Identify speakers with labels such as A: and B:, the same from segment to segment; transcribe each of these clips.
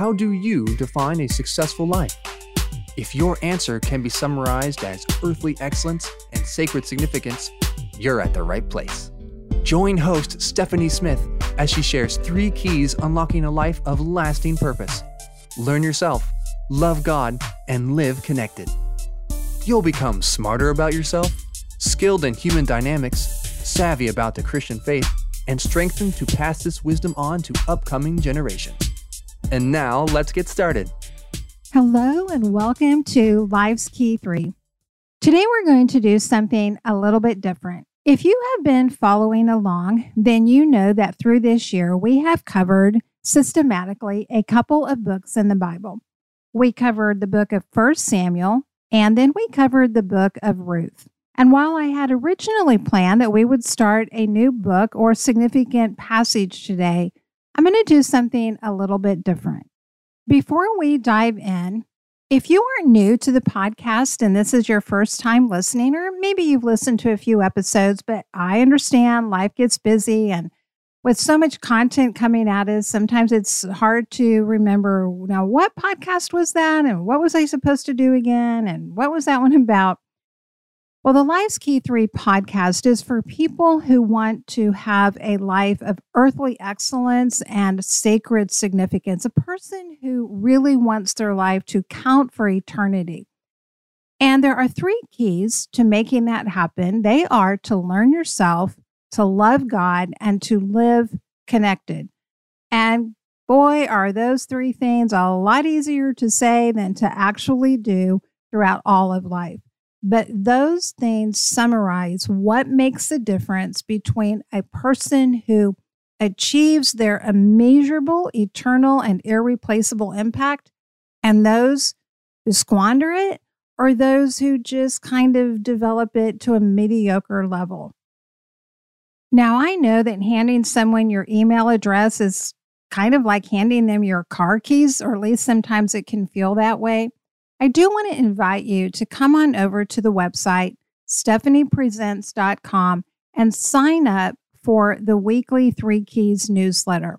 A: How do you define a successful life? If your answer can be summarized as earthly excellence and sacred significance, you're at the right place. Join host Stephanie Smith as she shares three keys unlocking a life of lasting purpose. Learn yourself, love God, and live connected. You'll become smarter about yourself, skilled in human dynamics, savvy about the Christian faith, and strengthened to pass this wisdom on to upcoming generations. And now let's get started.
B: Hello, and welcome to Life's Key 3. Today, we're going to do something a little bit different. If you have been following along, then you know that through this year, we have covered systematically a couple of books in the Bible. We covered the book of 1 Samuel, and then we covered the book of Ruth. And while I had originally planned that we would start a new book or significant passage today, I'm going to do something a little bit different. Before we dive in, if you are new to the podcast and this is your first time listening, or maybe you've listened to a few episodes, but I understand life gets busy and with so much content coming at us, sometimes it's hard to remember now what podcast was that and what was I supposed to do again and what was that one about? Well, the Life's Key 3 podcast is for people who want to have a life of earthly excellence and sacred significance, a person who really wants their life to count for eternity. And there are three keys to making that happen they are to learn yourself, to love God, and to live connected. And boy, are those three things a lot easier to say than to actually do throughout all of life. But those things summarize what makes the difference between a person who achieves their immeasurable, eternal, and irreplaceable impact and those who squander it or those who just kind of develop it to a mediocre level. Now, I know that handing someone your email address is kind of like handing them your car keys, or at least sometimes it can feel that way. I do want to invite you to come on over to the website, stephaniepresents.com, and sign up for the weekly Three Keys newsletter.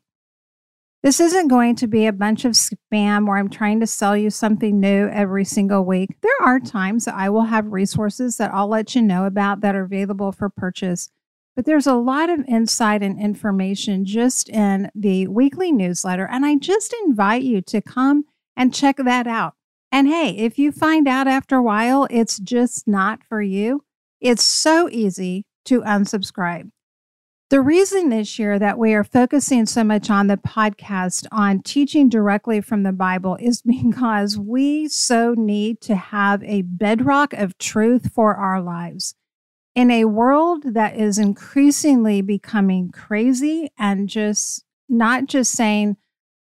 B: This isn't going to be a bunch of spam where I'm trying to sell you something new every single week. There are times that I will have resources that I'll let you know about that are available for purchase. But there's a lot of insight and information just in the weekly newsletter. And I just invite you to come and check that out. And hey, if you find out after a while it's just not for you, it's so easy to unsubscribe. The reason this year that we are focusing so much on the podcast on teaching directly from the Bible is because we so need to have a bedrock of truth for our lives. In a world that is increasingly becoming crazy and just not just saying,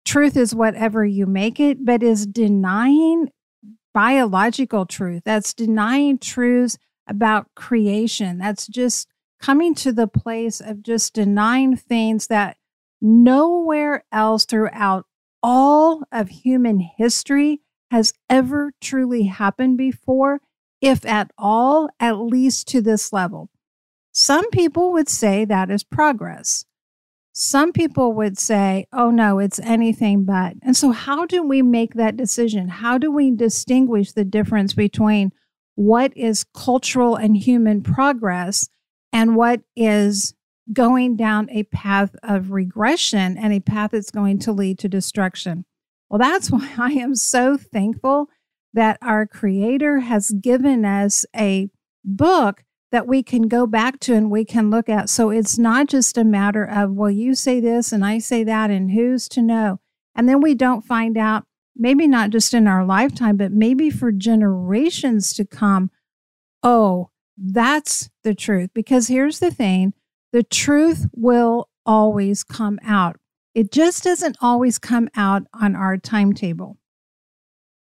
B: truth is whatever you make it, but is denying biological truth. That's denying truths about creation. That's just coming to the place of just denying things that nowhere else throughout all of human history has ever truly happened before, if at all, at least to this level. Some people would say that is progress. Some people would say, oh no, it's anything but. And so, how do we make that decision? How do we distinguish the difference between what is cultural and human progress and what is going down a path of regression and a path that's going to lead to destruction? Well, that's why I am so thankful that our Creator has given us a book that we can go back to and we can look at. So it's not just a matter of, well, you say this and I say that, and who's to know? And then we don't find out, maybe not just in our lifetime, but maybe for generations to come, oh, that's the truth. Because here's the thing the truth will always come out. It just doesn't always come out on our timetable.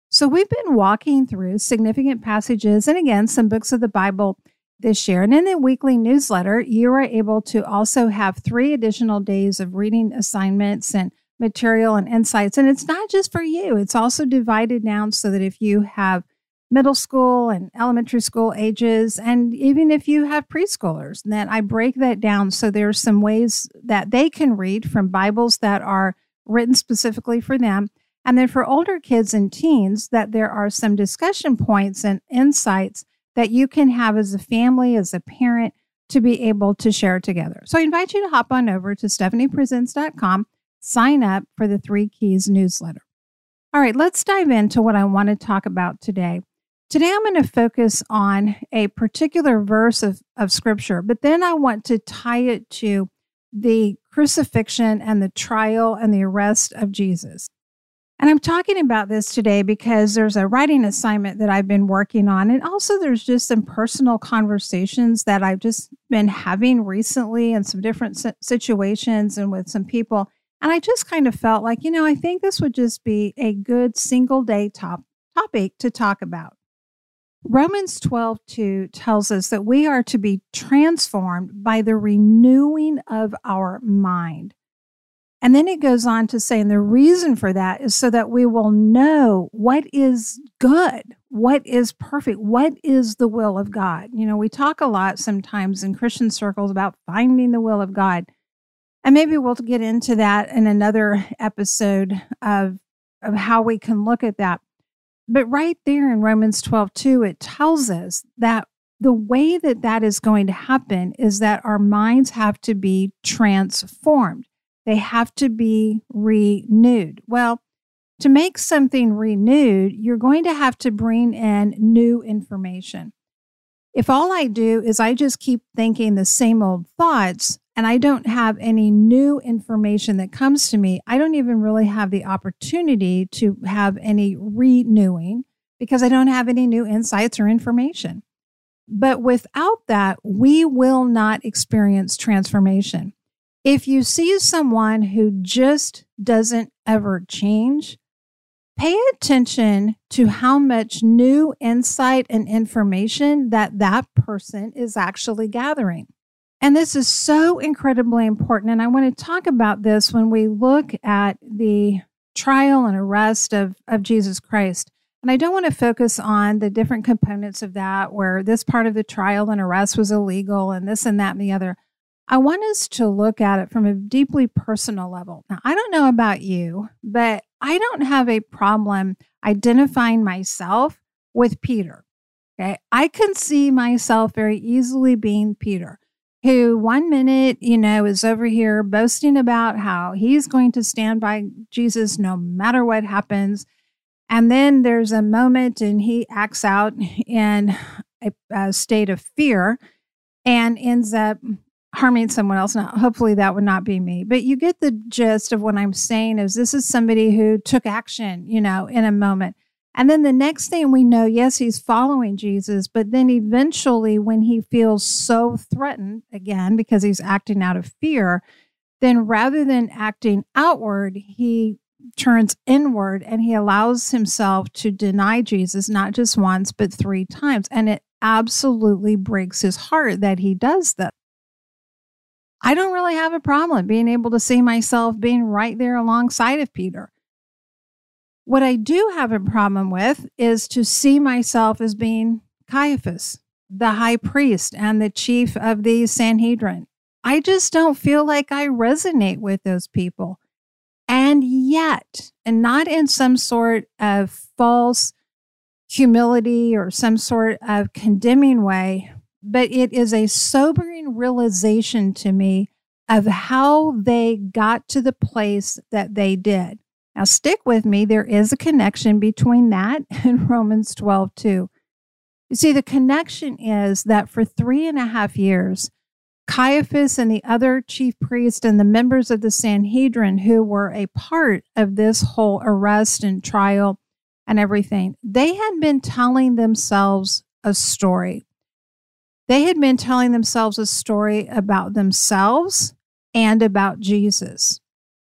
B: So, we've been walking through significant passages and again, some books of the Bible this year. And in the weekly newsletter, you are able to also have three additional days of reading assignments and material and insights. And it's not just for you, it's also divided down so that if you have middle school and elementary school ages, and even if you have preschoolers, then I break that down so there's some ways that they can read from Bibles that are written specifically for them. And then for older kids and teens, that there are some discussion points and insights that you can have as a family, as a parent, to be able to share together. So I invite you to hop on over to stephaniepresents.com, sign up for the Three Keys newsletter. All right, let's dive into what I want to talk about today. Today, I'm going to focus on a particular verse of, of scripture, but then I want to tie it to the crucifixion and the trial and the arrest of Jesus. And I'm talking about this today because there's a writing assignment that I've been working on. And also, there's just some personal conversations that I've just been having recently in some different situations and with some people. And I just kind of felt like, you know, I think this would just be a good single day top topic to talk about. Romans 12, 2 tells us that we are to be transformed by the renewing of our mind. And then it goes on to say, and the reason for that is so that we will know what is good, what is perfect, what is the will of God. You know, we talk a lot sometimes in Christian circles about finding the will of God. And maybe we'll get into that in another episode of, of how we can look at that. But right there in Romans 12, 2, it tells us that the way that that is going to happen is that our minds have to be transformed, they have to be renewed. Well, to make something renewed, you're going to have to bring in new information. If all I do is I just keep thinking the same old thoughts, and I don't have any new information that comes to me, I don't even really have the opportunity to have any renewing because I don't have any new insights or information. But without that, we will not experience transformation. If you see someone who just doesn't ever change, pay attention to how much new insight and information that that person is actually gathering. And this is so incredibly important. And I want to talk about this when we look at the trial and arrest of, of Jesus Christ. And I don't want to focus on the different components of that, where this part of the trial and arrest was illegal and this and that and the other. I want us to look at it from a deeply personal level. Now, I don't know about you, but I don't have a problem identifying myself with Peter. Okay. I can see myself very easily being Peter who one minute, you know, is over here boasting about how he's going to stand by Jesus no matter what happens. And then there's a moment and he acts out in a, a state of fear and ends up harming someone else. Now, hopefully that would not be me, but you get the gist of what I'm saying is this is somebody who took action, you know, in a moment. And then the next thing we know, yes, he's following Jesus, but then eventually, when he feels so threatened again because he's acting out of fear, then rather than acting outward, he turns inward and he allows himself to deny Jesus not just once, but three times. And it absolutely breaks his heart that he does that. I don't really have a problem being able to see myself being right there alongside of Peter. What I do have a problem with is to see myself as being Caiaphas, the high priest and the chief of the Sanhedrin. I just don't feel like I resonate with those people. And yet, and not in some sort of false humility or some sort of condemning way, but it is a sobering realization to me of how they got to the place that they did. Now, stick with me. There is a connection between that and Romans 12, 2. You see, the connection is that for three and a half years, Caiaphas and the other chief priest and the members of the Sanhedrin who were a part of this whole arrest and trial and everything, they had been telling themselves a story. They had been telling themselves a story about themselves and about Jesus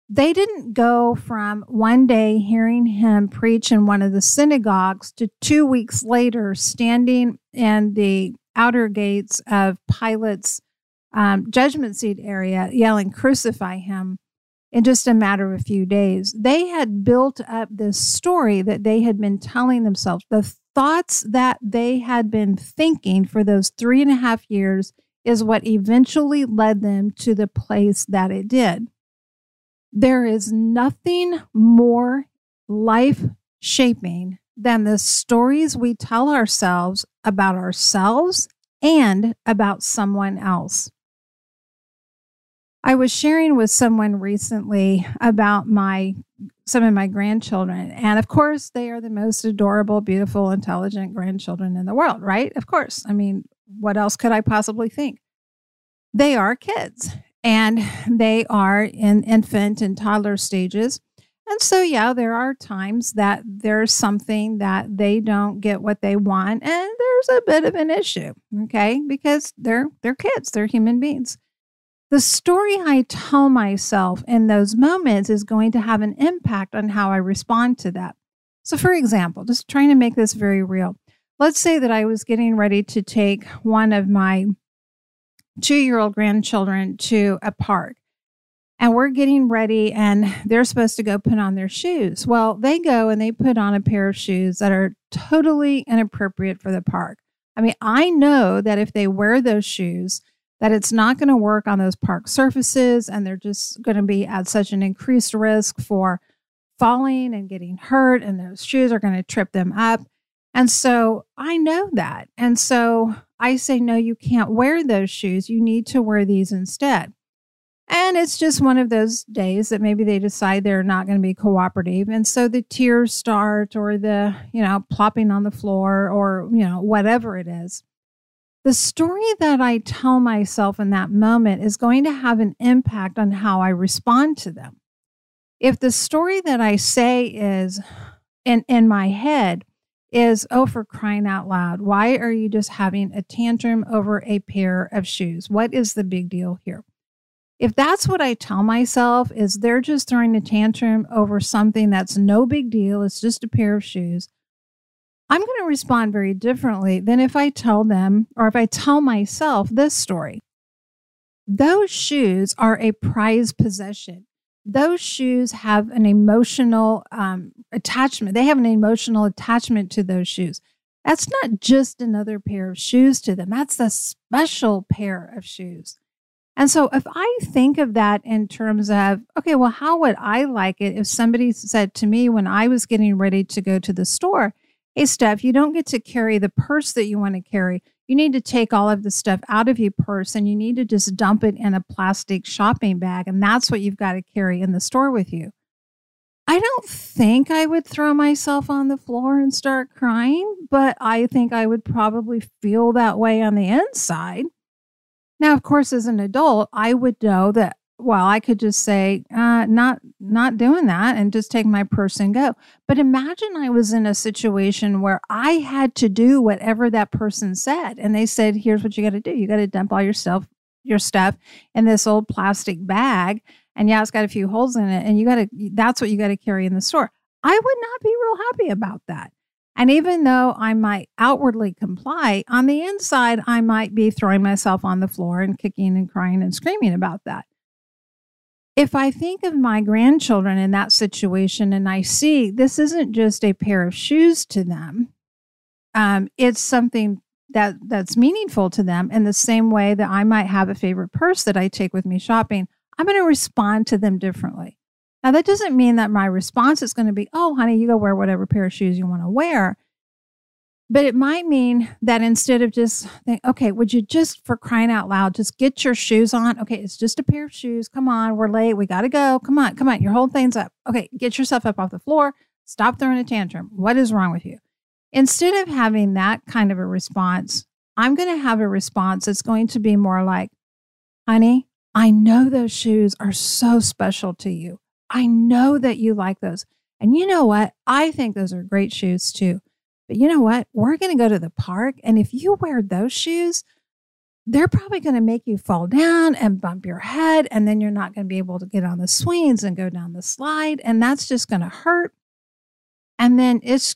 B: they didn't go from one day hearing him preach in one of the synagogues to two weeks later standing in the outer gates of Pilate's um, judgment seat area yelling, Crucify him, in just a matter of a few days. They had built up this story that they had been telling themselves. The thoughts that they had been thinking for those three and a half years is what eventually led them to the place that it did. There is nothing more life shaping than the stories we tell ourselves about ourselves and about someone else. I was sharing with someone recently about my some of my grandchildren and of course they are the most adorable, beautiful, intelligent grandchildren in the world, right? Of course. I mean, what else could I possibly think? They are kids and they are in infant and toddler stages. And so, yeah, there are times that there's something that they don't get what they want, and there's a bit of an issue, okay? Because they're they're kids, they're human beings. The story I tell myself in those moments is going to have an impact on how I respond to that. So, for example, just trying to make this very real. Let's say that I was getting ready to take one of my two year old grandchildren to a park and we're getting ready and they're supposed to go put on their shoes. Well, they go and they put on a pair of shoes that are totally inappropriate for the park. I mean, I know that if they wear those shoes, that it's not going to work on those park surfaces and they're just going to be at such an increased risk for falling and getting hurt and those shoes are going to trip them up. And so I know that. And so I say, no, you can't wear those shoes. You need to wear these instead. And it's just one of those days that maybe they decide they're not going to be cooperative. And so the tears start, or the, you know, plopping on the floor, or, you know, whatever it is. The story that I tell myself in that moment is going to have an impact on how I respond to them. If the story that I say is in, in my head is, oh, for crying out loud, why are you just having a tantrum over a pair of shoes? What is the big deal here? if that's what I tell myself is they're just throwing a tantrum over something that's no big deal, it's just a pair of shoes. I'm going to respond very differently than if I tell them or if I tell myself this story. Those shoes are a prized possession. Those shoes have an emotional um, attachment. They have an emotional attachment to those shoes. That's not just another pair of shoes to them, that's a special pair of shoes. And so if I think of that in terms of, okay, well, how would I like it if somebody said to me when I was getting ready to go to the store, hey, Steph, you don't get to carry the purse that you want to carry. You need to take all of the stuff out of your purse and you need to just dump it in a plastic shopping bag. And that's what you've got to carry in the store with you. I don't think I would throw myself on the floor and start crying, but I think I would probably feel that way on the inside. Now, of course, as an adult, I would know that well, I could just say, uh, not not doing that and just take my purse and go. But imagine I was in a situation where I had to do whatever that person said. And they said, here's what you got to do. You got to dump all your stuff, your stuff in this old plastic bag. And yeah, it's got a few holes in it. And you got to, that's what you got to carry in the store. I would not be real happy about that. And even though I might outwardly comply, on the inside, I might be throwing myself on the floor and kicking and crying and screaming about that. If I think of my grandchildren in that situation and I see this isn't just a pair of shoes to them, um, it's something that that's meaningful to them in the same way that I might have a favorite purse that I take with me shopping, I'm going to respond to them differently. Now, that doesn't mean that my response is going to be, oh, honey, you go wear whatever pair of shoes you want to wear. But it might mean that instead of just think, okay, would you just for crying out loud, just get your shoes on? Okay, it's just a pair of shoes. Come on, we're late. We got to go. Come on, come on. Your whole thing's up. Okay, get yourself up off the floor. Stop throwing a tantrum. What is wrong with you? Instead of having that kind of a response, I'm going to have a response that's going to be more like, honey, I know those shoes are so special to you. I know that you like those. And you know what? I think those are great shoes too. But you know what? We're going to go to the park. And if you wear those shoes, they're probably going to make you fall down and bump your head. And then you're not going to be able to get on the swings and go down the slide. And that's just going to hurt. And then it's,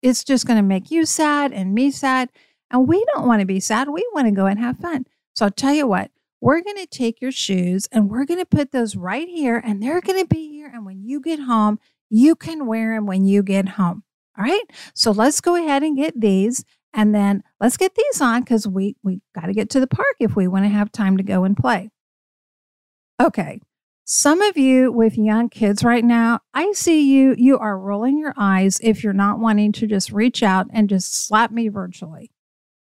B: it's just going to make you sad and me sad. And we don't want to be sad. We want to go and have fun. So I'll tell you what, we're going to take your shoes and we're going to put those right here and they're going to be here. And when you get home, you can wear them when you get home. All right. So let's go ahead and get these. And then let's get these on because we, we got to get to the park if we want to have time to go and play. Okay. Some of you with young kids right now, I see you, you are rolling your eyes if you're not wanting to just reach out and just slap me virtually.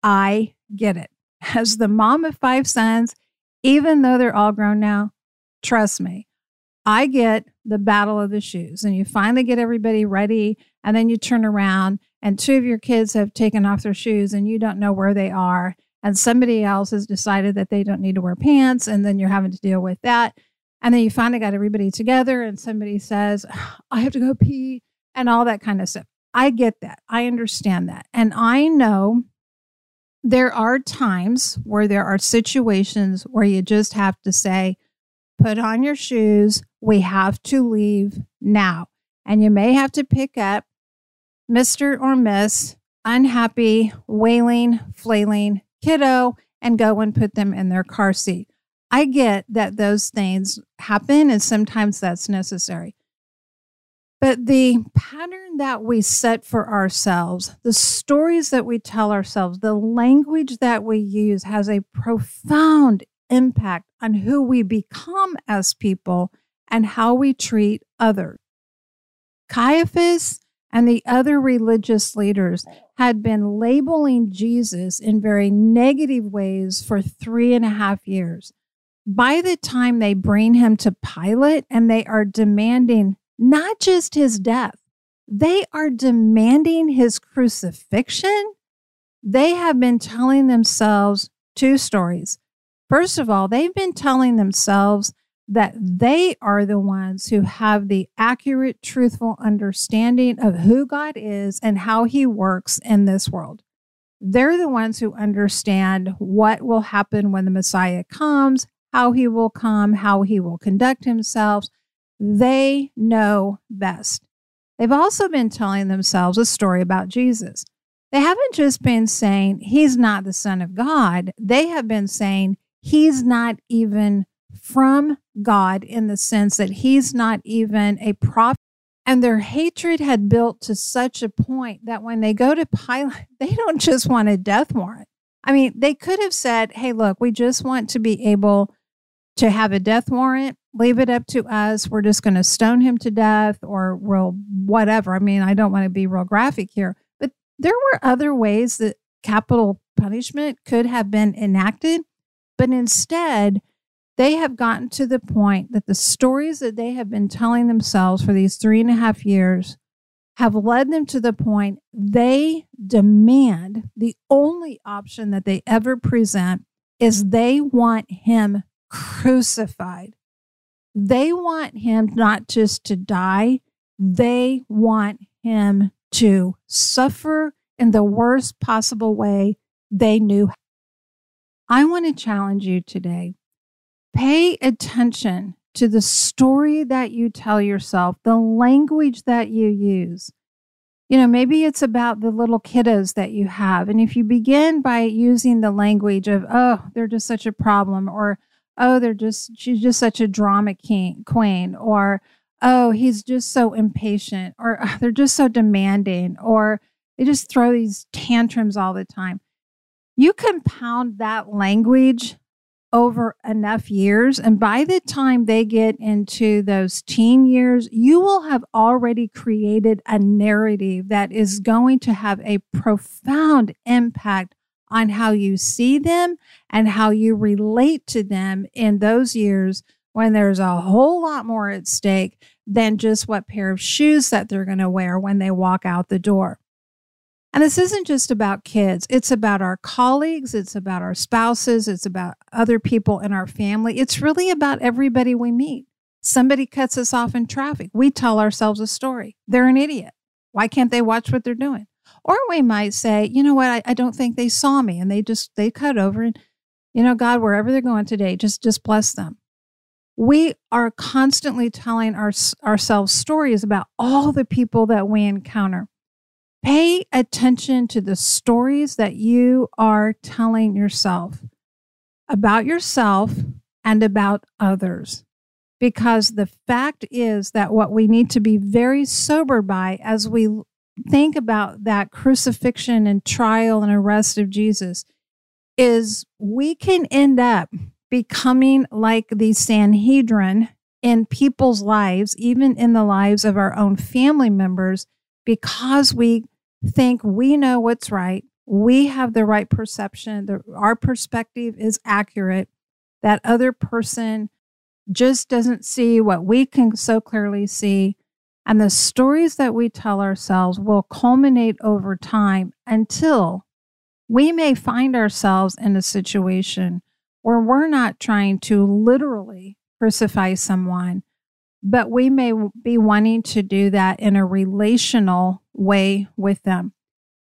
B: I get it. As the mom of five sons, even though they're all grown now, trust me, I get the battle of the shoes. And you finally get everybody ready, and then you turn around, and two of your kids have taken off their shoes, and you don't know where they are. And somebody else has decided that they don't need to wear pants, and then you're having to deal with that. And then you finally got everybody together and somebody says, I have to go pee and all that kind of stuff. I get that. I understand that. And I know there are times where there are situations where you just have to say, put on your shoes. We have to leave now. And you may have to pick up Mr. or Miss unhappy, wailing, flailing kiddo and go and put them in their car seat. I get that those things happen and sometimes that's necessary. But the pattern that we set for ourselves, the stories that we tell ourselves, the language that we use has a profound impact on who we become as people and how we treat others. Caiaphas and the other religious leaders had been labeling Jesus in very negative ways for three and a half years by the time they bring him to Pilate and they are demanding not just his death, they are demanding his crucifixion. They have been telling themselves two stories. First of all, they've been telling themselves that they are the ones who have the accurate, truthful understanding of who God is and how he works in this world. They're the ones who understand what will happen when the Messiah comes, how he will come, how he will conduct himself. They know best. They've also been telling themselves a story about Jesus. They haven't just been saying he's not the Son of God, they have been saying he's not even from God in the sense that he's not even a prophet. And their hatred had built to such a point that when they go to Pilate, they don't just want a death warrant. I mean, they could have said, hey, look, we just want to be able to have a death warrant, leave it up to us. We're just going to stone him to death or we'll whatever. I mean, I don't want to be real graphic here, but there were other ways that capital punishment could have been enacted. But instead, they have gotten to the point that the stories that they have been telling themselves for these three and a half years have led them to the point they demand the only option that they ever present is they want him crucified. They want him not just to die, they want him to suffer in the worst possible way they knew. I want to challenge you today. Pay attention to the story that you tell yourself, the language that you use. You know, maybe it's about the little kiddos that you have. And if you begin by using the language of, oh, they're just such a problem, or oh, they're just, she's just such a drama king, queen, or oh, he's just so impatient, or oh, they're just so demanding, or they just throw these tantrums all the time. You compound that language over enough years. And by the time they get into those teen years, you will have already created a narrative that is going to have a profound impact on how you see them and how you relate to them in those years when there's a whole lot more at stake than just what pair of shoes that they're going to wear when they walk out the door. And this isn't just about kids, it's about our colleagues, it's about our spouses, it's about other people in our family. It's really about everybody we meet. Somebody cuts us off in traffic. We tell ourselves a story. They're an idiot. Why can't they watch what they're doing? Or we might say, you know what, I, I don't think they saw me and they just they cut over and you know, God, wherever they're going today, just just bless them. We are constantly telling our, ourselves stories about all the people that we encounter. Pay attention to the stories that you are telling yourself about yourself and about others. Because the fact is that what we need to be very sober by as we think about that crucifixion and trial and arrest of Jesus is we can end up becoming like the Sanhedrin in people's lives, even in the lives of our own family members, because we think we know what's right, we have the right perception, the, our perspective is accurate, that other person just doesn't see what we can so clearly see. And the stories that we tell ourselves will culminate over time until we may find ourselves in a situation where we're not trying to literally crucify someone, but we may be wanting to do that in a relational way with them.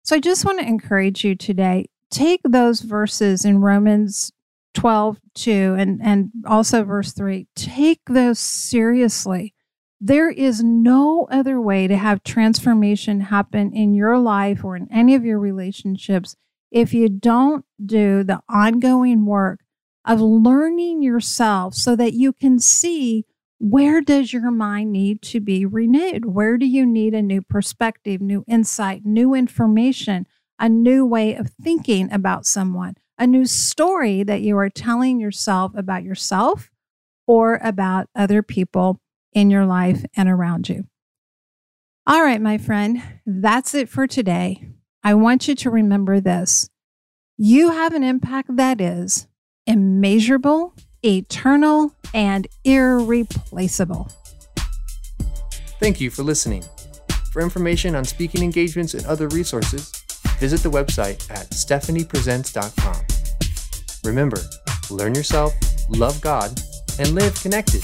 B: So I just want to encourage you today take those verses in Romans 12, 2, and, and also verse 3, take those seriously. There is no other way to have transformation happen in your life or in any of your relationships if you don't do the ongoing work of learning yourself so that you can see where does your mind need to be renewed? Where do you need a new perspective, new insight, new information, a new way of thinking about someone, a new story that you are telling yourself about yourself or about other people in your life and around you? All right, my friend, that's it for today. I want you to remember this. You have an impact that is immeasurable eternal, and irreplaceable.
A: Thank you for listening. For information on speaking engagements and other resources, visit the website at stephaniepresents.com. Remember, learn yourself, love God, and live connected.